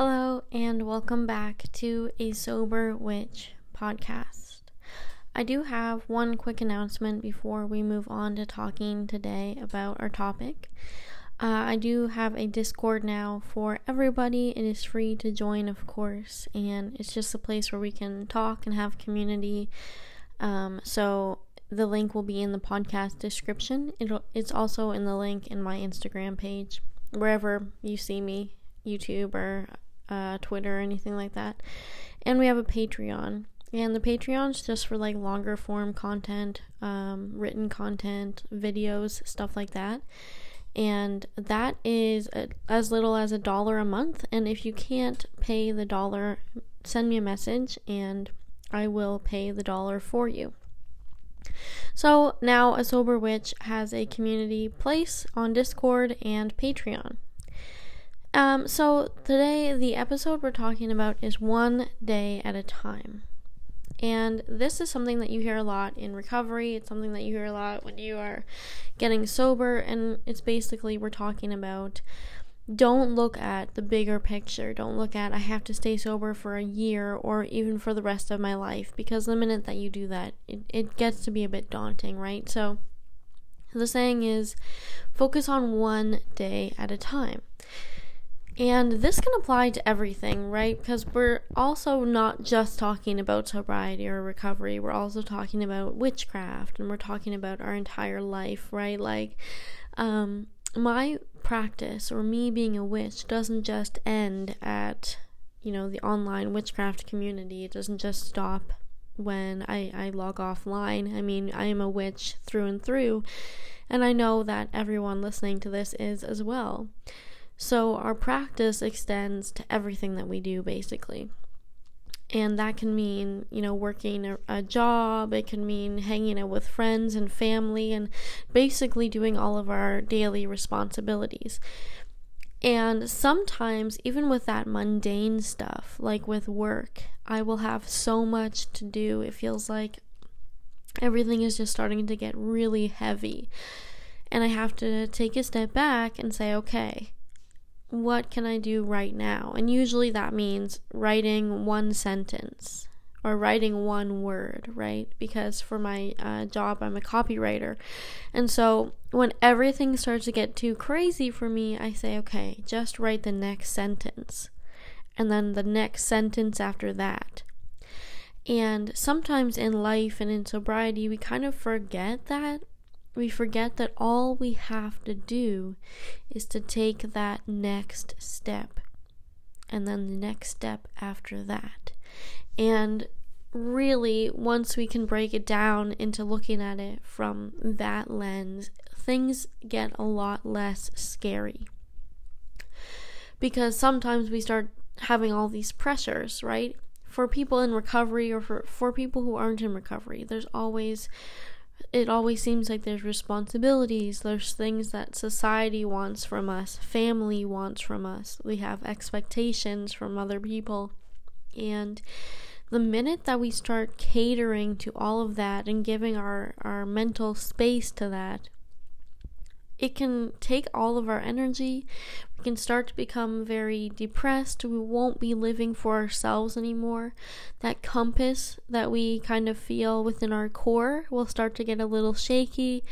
Hello, and welcome back to a Sober Witch podcast. I do have one quick announcement before we move on to talking today about our topic. Uh, I do have a Discord now for everybody. It is free to join, of course, and it's just a place where we can talk and have community. Um, so the link will be in the podcast description. It'll, it's also in the link in my Instagram page, wherever you see me YouTube or uh, Twitter or anything like that. And we have a Patreon. And the Patreon's just for like longer form content, um, written content, videos, stuff like that. And that is a, as little as a dollar a month. And if you can't pay the dollar, send me a message and I will pay the dollar for you. So now a sober witch has a community place on Discord and Patreon. Um, so today the episode we're talking about is one day at a time. And this is something that you hear a lot in recovery. It's something that you hear a lot when you are getting sober. And it's basically we're talking about don't look at the bigger picture. Don't look at I have to stay sober for a year or even for the rest of my life. Because the minute that you do that, it, it gets to be a bit daunting, right? So the saying is focus on one day at a time. And this can apply to everything, right? Because we're also not just talking about sobriety or recovery, we're also talking about witchcraft and we're talking about our entire life, right? Like, um, my practice or me being a witch doesn't just end at, you know, the online witchcraft community. It doesn't just stop when I, I log offline. I mean, I am a witch through and through, and I know that everyone listening to this is as well. So our practice extends to everything that we do, basically. And that can mean, you know, working a, a, job, it can mean hanging out with friends and family, and basically doing all of our daily responsibilities. And sometimes, even with that mundane stuff, like with work, I will have so much to do. It feels like everything is just starting to get really heavy. And I have to take a step back and say, okay, what can I do right now? And usually that means writing one sentence or writing one word, right? Because for my uh, job, I'm a copywriter. And so when everything starts to get too crazy for me, I say, okay, just write the next sentence. And then the next sentence after that. And sometimes in life and in sobriety, we kind of forget that we forget that all we have to do is to take that next step and then the next step after that. And really, once we can break it down into looking at it from that lens, things get a lot less scary. Because sometimes we start having all these pressures, right? For people in recovery or for, for people who aren't in recovery, there's always it always seems like there's responsibilities, there's things that society wants from us, family wants from us. We have expectations from other people. And the minute that we start catering to all of that and giving our, our mental space to that, it can take all of our energy. We can start to become very depressed. We won't be living for ourselves anymore. That compass that we kind of feel within our core will start to get a little shaky.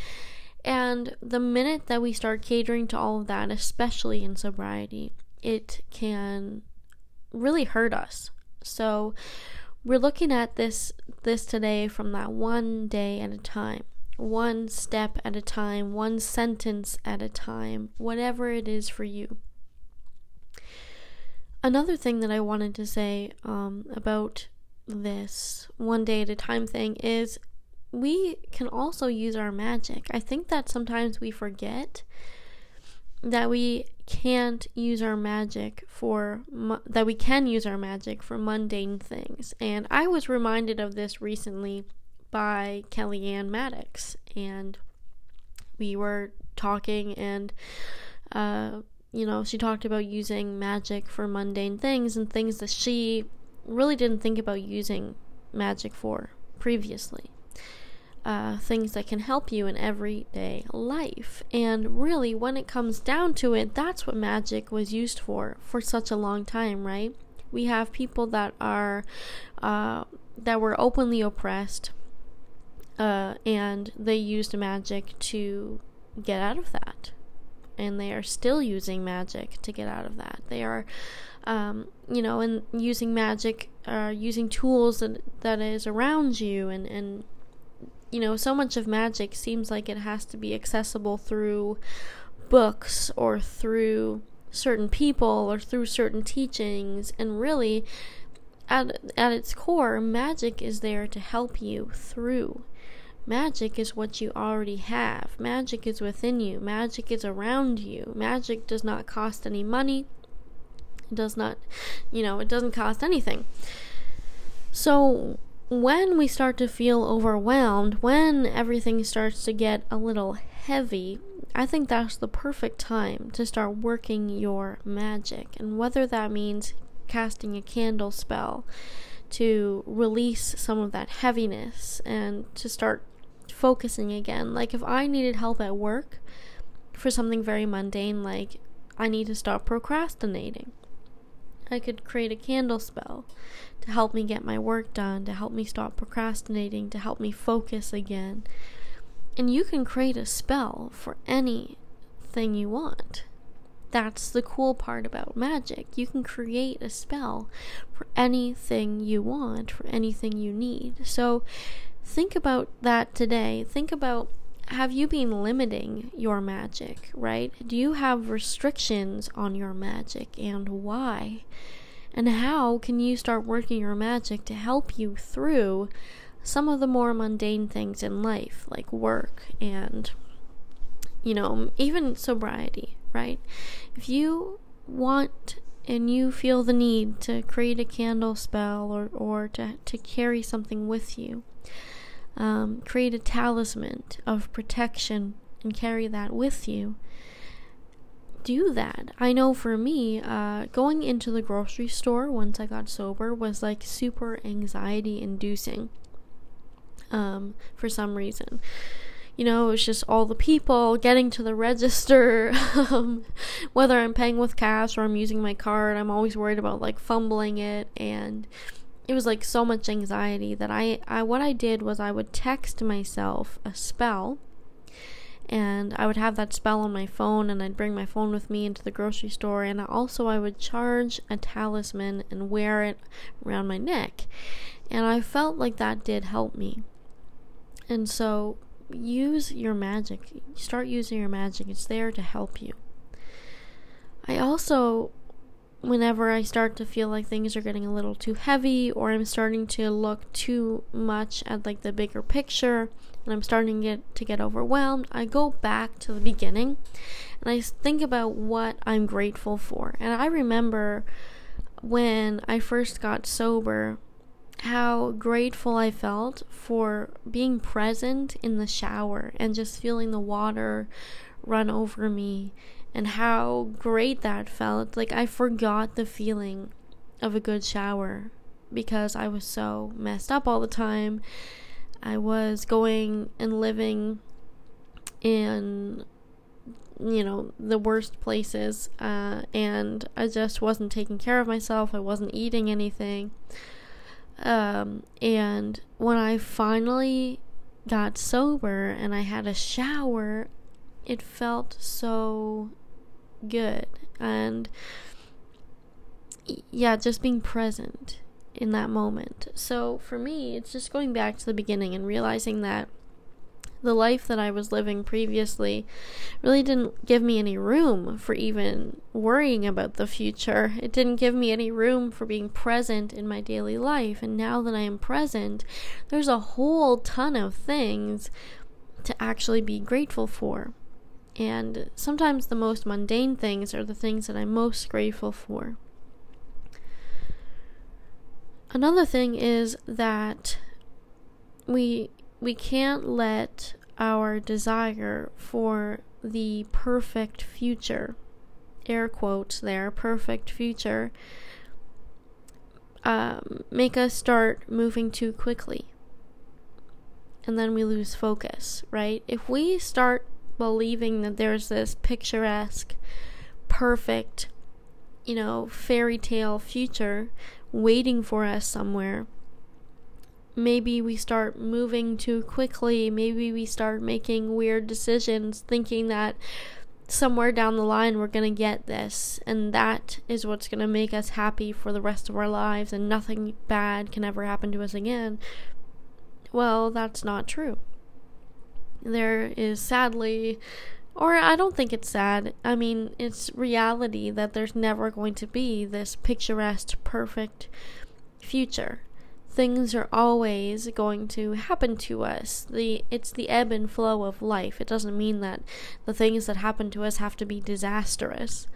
And the minute that we start catering to all of that, especially in sobriety, it can really hurt us. So, we're looking at this this today from that one day at a time one step at a time, one sentence at a time, whatever it is for you. Another thing that I wanted to say um, about this one day at a time thing is we can also use our magic. I think that sometimes we forget that we can't use our magic for that we can use our magic for mundane things. And I was reminded of this recently by Kelly-Ann Maddox, and we were talking, and uh, you know, she talked about using magic for mundane things and things that she really didn't think about using magic for previously. uh, things that can help you in everyday life. And really, when it comes down to it, that's what magic was used for for such a long time, right? We have people that are uh, that were openly oppressed, uh, and they used magic to get out of that, and they are still using magic to get out of that. They are, um, you know, and using magic, uh, using tools that that is around you, and and you know, so much of magic seems like it has to be accessible through books or through certain people or through certain teachings. And really at at its core magic is there to help you through magic is what you already have. Magic is within you. Magic is around you. Magic does not cost any money. It does not you know it doesn't cost anything. So when we start to feel overwhelmed, when everything starts to get a little heavy, I think that's the perfect time to start working your magic. And whether that means casting a candle spell to release some of that heaviness and to start focusing again. Like if I needed help at work for something very mundane, like I need to stop procrastinating. I could create a candle spell to help me get my work done, to help me stop procrastinating, to help me focus again. And you can create a spell for anything you want. That's the cool part about magic. You can create a spell for anything you want, for anything you need. So think about that today. Think about have you been limiting your magic, right? Do you have restrictions on your magic and why? And how can you start working your magic to help you through some of the more mundane things in life, like work and, you know, even sobriety, right? If you want and you feel the need to create a candle spell or, or to, to carry something with you, um, create a talisman of protection and carry that with you, do that. I know for me, uh, going into the grocery store once I got sober was like super anxiety inducing um, for some reason. You know, it's just all the people getting to the register, um, whether I'm paying with cash or I'm using my card. I'm always worried about like fumbling it and it was like so much anxiety that I, I what I did was I would text myself a spell and I would have that spell on my phone and I'd bring my phone with me into the grocery store and also I would charge a talisman and wear it around my neck. And I felt like that did help me. And so use your magic. Start using your magic. It's there to help you. I also whenever I start to feel like things are getting a little too heavy or I'm starting to look too much at like the bigger picture and I'm starting to get to get overwhelmed, I go back to the beginning and I think about what I'm grateful for. And I remember when I first got sober how grateful I felt for being present in the shower and just feeling the water run over me and how great that felt. Like I forgot the feeling of a good shower because I was so messed up all the time. I was going and living in you know the worst places uh, and i just wasn't taking care of myself i wasn't eating anything um, and when i finally got sober and i had a shower it felt so good and yeah just being present in that moment so for me it's just going back to the beginning and realizing that the life that I was living previously really didn't give me any room for even worrying about the future. It didn't give me any room for being present in my daily life. And now that I am present, there's a whole ton of things to actually be grateful for. And sometimes the most mundane things are the things that I'm most grateful for. Another thing is that we we can't let our desire for the perfect future air quotes there perfect future um, make us start moving too quickly and then we lose focus, right? If we start believing that there's this picturesque, perfect, you know, fairy tale future waiting for us somewhere, maybe we start moving too quickly. Maybe we start making weird decisions, thinking that somewhere down the line we're going to get this, and that is what's going to make us happy for the rest of our lives, and nothing bad can ever happen to us again. Well, that's not true. There is sadly, or I don't think it's sad, I mean, it's reality that there's never going to be this picturesque, perfect future things are always going to happen to us. The it's the ebb and flow of life. It doesn't mean that the things that happen to us have to be disastrous.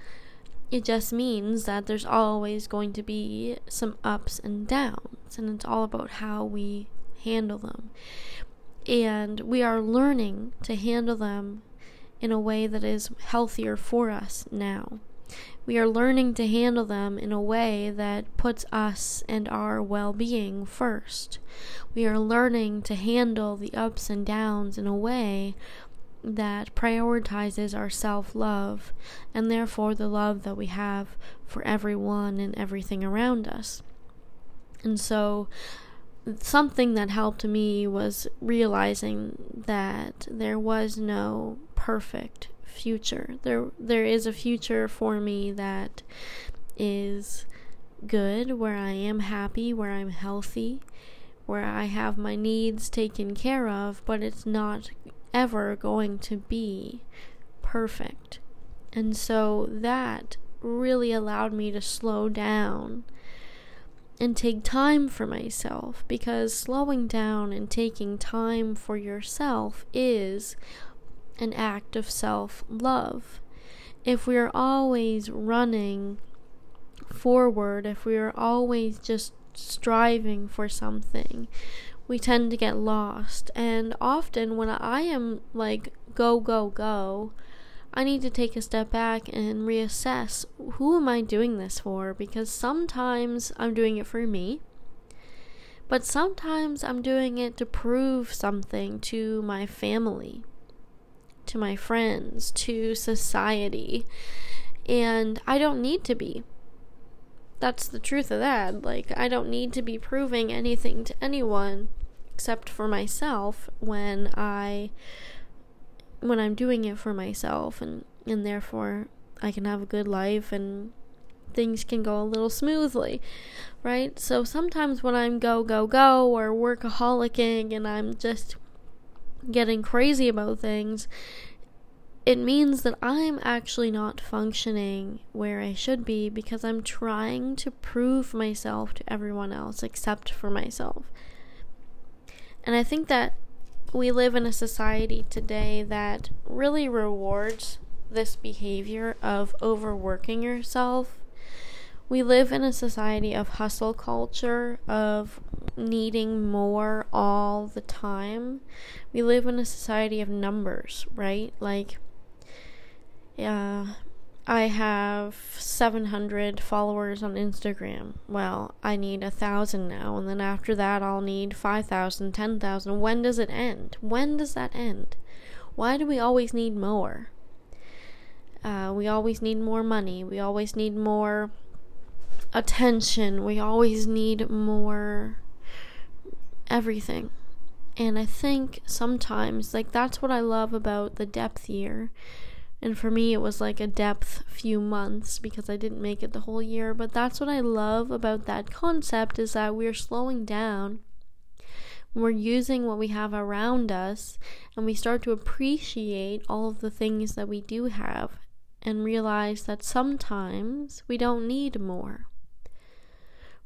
It just means that there's always going to be some ups and downs, and it's all about how we handle them. And we are learning to handle them in a way that is healthier for us now we are learning to handle them in a way that puts us and our well being first. We are learning to handle the ups and downs in a way that prioritizes our self love and therefore the love that we have for everyone and everything around us. And so, something that helped me was realizing that there was no perfect future. There there is a future for me that is good, where I am happy, where I'm healthy, where I have my needs taken care of, but it's not ever going to be perfect. And so that really allowed me to slow down and take time for myself because slowing down and taking time for yourself is an act of self love. If we are always running forward, if we are always just striving for something, we tend to get lost. And often, when I am like, go, go, go, I need to take a step back and reassess who am I doing this for? Because sometimes I'm doing it for me, but sometimes I'm doing it to prove something to my family to my friends, to society. And I don't need to be. That's the truth of that. Like, I don't need to be proving anything to anyone except for myself when I when I'm doing it for myself and and therefore I can have a good life and things can go a little smoothly, right? So sometimes when I'm go go go or workaholicing and I'm just getting crazy about things, it means that I'm actually not functioning where I should be because I'm trying to prove myself to everyone else except for myself. And I think that we live in a society today that really rewards this behavior of overworking yourself we live in a society of hustle culture, of needing more all the time. We live in a society of numbers, right? Like, yeah, I have 700 followers on Instagram. Well, I need a thousand now, and then after that, I'll need 5,000, 10,000. When does it end? When does that end? Why do we always need more? Uh, we always need more money. We always need more attention. We always need more everything. And I think sometimes, like, that's what I love about the depth year. And for me, it was like a depth few months because I didn't make it the whole year. But that's what I love about that concept is that we're slowing down. We're using what we have around us and we start to appreciate all of the things that we do have and realize that sometimes we don't need more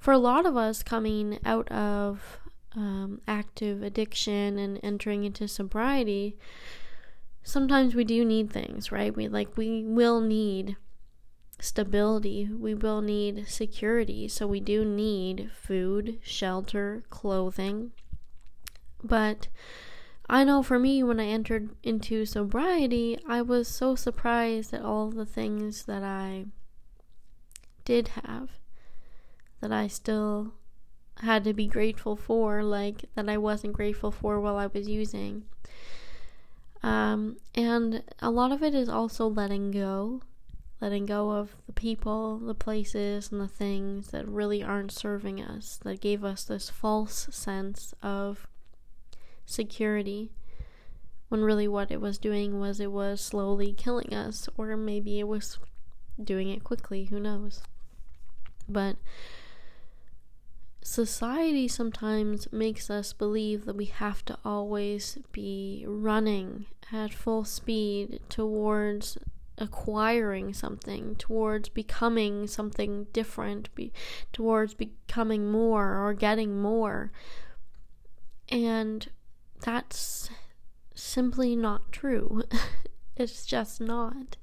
for a lot of us coming out of um, active addiction and entering into sobriety, sometimes we do need things, right? We like we will need stability. We will need security. So we do need food, shelter, clothing. But I know for me, when I entered into sobriety, I was so surprised at all the things that I did have that I still had to be grateful for, like that I wasn't grateful for while I was using. Um, and a lot of it is also letting go, letting go of the people, the places, and the things that really aren't serving us, that gave us this false sense of security. When really what it was doing was it was slowly killing us, or maybe it was doing it quickly, who knows. But society sometimes makes us believe that we have to always be running at full speed towards acquiring something, towards becoming something different, be, towards becoming more or getting more. And that's simply not true. it's just not.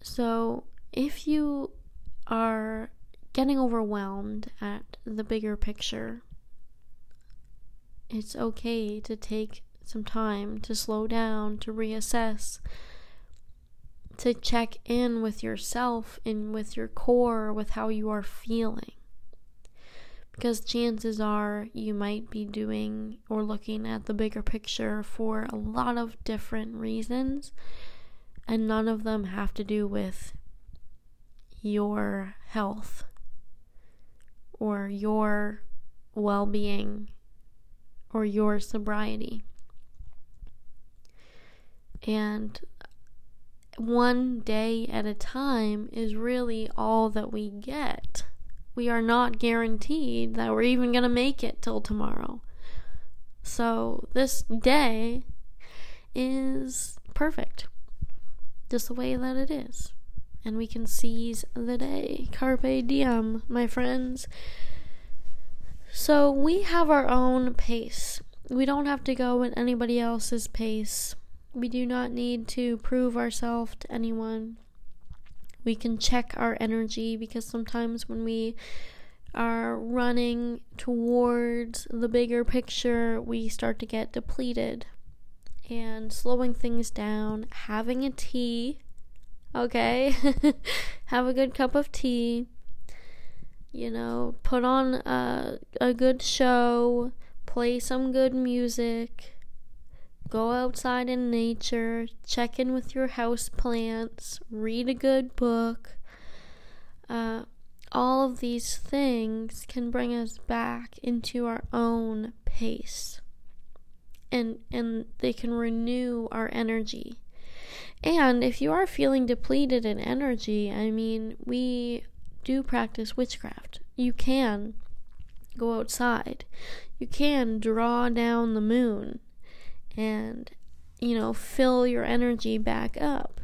So, if you are getting overwhelmed at the bigger picture, it's okay to take some time to slow down, to reassess, to check in with yourself and with your core, with how you are feeling. Because chances are you might be doing or looking at the bigger picture for a lot of different reasons, and none of them have to do with your health or your well being or your sobriety. And one day at a time is really all that we get. We are not guaranteed that we're even going to make it till tomorrow. So, this day is perfect, just the way that it is and we can seize the day. Carpe diem, my friends. So we have our own pace. We don't have to go at anybody else's pace. We do not need to prove ourselves to anyone. We can check our energy because sometimes when we are running towards the bigger picture, we start to get depleted. And slowing things down, having a tea, okay? Have a good cup of tea. You know, put on a, a good show, play some good music, go outside in nature, check in with your house plants, read a good book. Uh, all of these things can bring us back into our own pace and and they can renew our energy and if you are feeling depleted in energy, I mean, we do practice witchcraft. You can go outside. You can draw down the moon and, you know, fill your energy back up.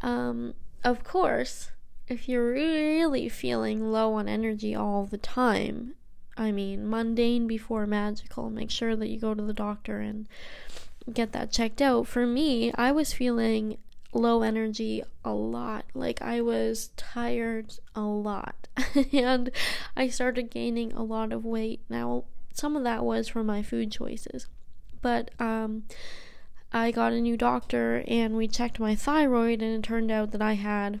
Um, of course, if you're really feeling low on energy all the time, I mean, mundane before magical, make sure that you go to the doctor and get that checked out. For me, I was feeling low energy a lot. Like I was tired a lot. and I started gaining a lot of weight. Now, some of that was from my food choices. But um I got a new doctor and we checked my thyroid and it turned out that I had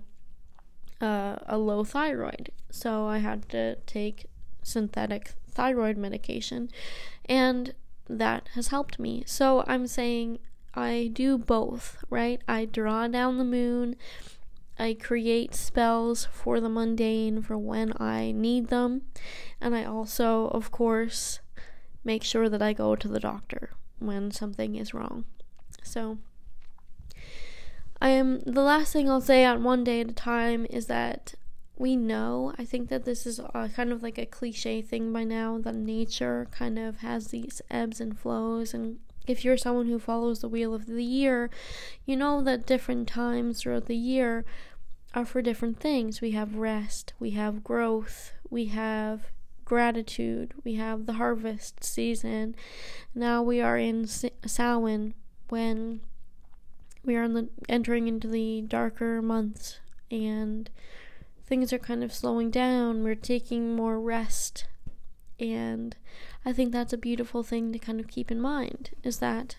uh, a low thyroid. So I had to take synthetic thyroid medication and that has helped me. So I'm saying I do both, right? I draw down the moon. I create spells for the mundane for when I need them. And I also, of course, make sure that I go to the doctor when something is wrong. So, I am the last thing I'll say on one day at a time is that we know, I think that this is a, kind of like a cliche thing by now, that nature kind of has these ebbs and flows. And if you're someone who follows the wheel of the year, you know that different times throughout the year are for different things. We have rest, we have growth, we have gratitude, we have the harvest season. Now we are in Samhain when we are the, entering into the darker months and things are kind of slowing down. We're taking more rest. And I think that's a beautiful thing to kind of keep in mind is that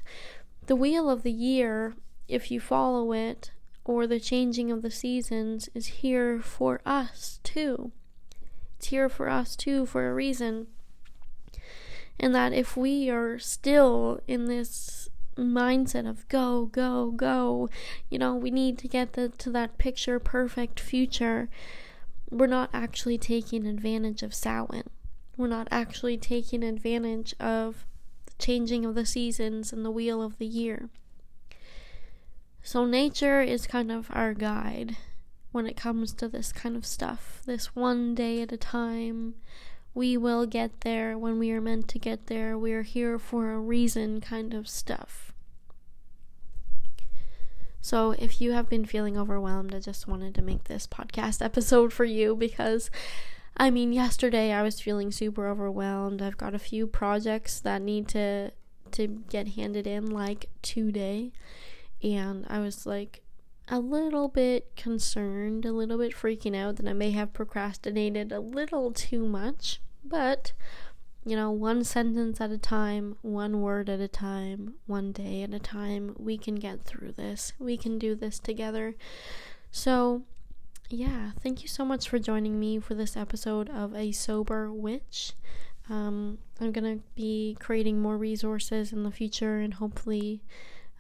the wheel of the year, if you follow it, or the changing of the seasons, is here for us too. It's here for us too for a reason. And that if we are still in this mindset of go, go, go, you know, we need to get the, to that picture perfect future, we're not actually taking advantage of Samhain. We're not actually taking advantage of the changing of the seasons and the wheel of the year. So, nature is kind of our guide when it comes to this kind of stuff. This one day at a time. We will get there when we are meant to get there. We are here for a reason kind of stuff. So, if you have been feeling overwhelmed, I just wanted to make this podcast episode for you because I mean, yesterday I was feeling super overwhelmed. I've got a few projects that need to to get handed in like today and I was like a little bit concerned, a little bit freaking out that I may have procrastinated a little too much, but you know, one sentence at a time, one word at a time, one day at a time, we can get through this. We can do this together. So, yeah, thank you so much for joining me for this episode of A Sober Witch. Um, I'm gonna be creating more resources in the future and hopefully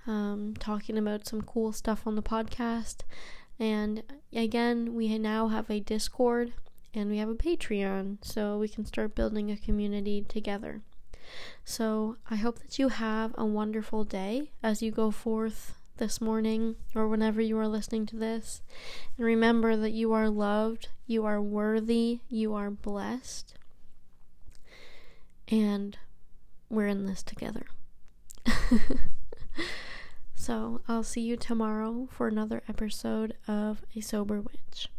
um, talking about some cool stuff on the podcast. And again, we now have a Discord and we have a Patreon, so we can start building a community together. So I hope that you have a wonderful day as you go forth this morning or whenever you are listening to this. And remember that you are loved, you are worthy, you are blessed, and we're in this together. So I'll see you tomorrow for another episode of A Sober Witch.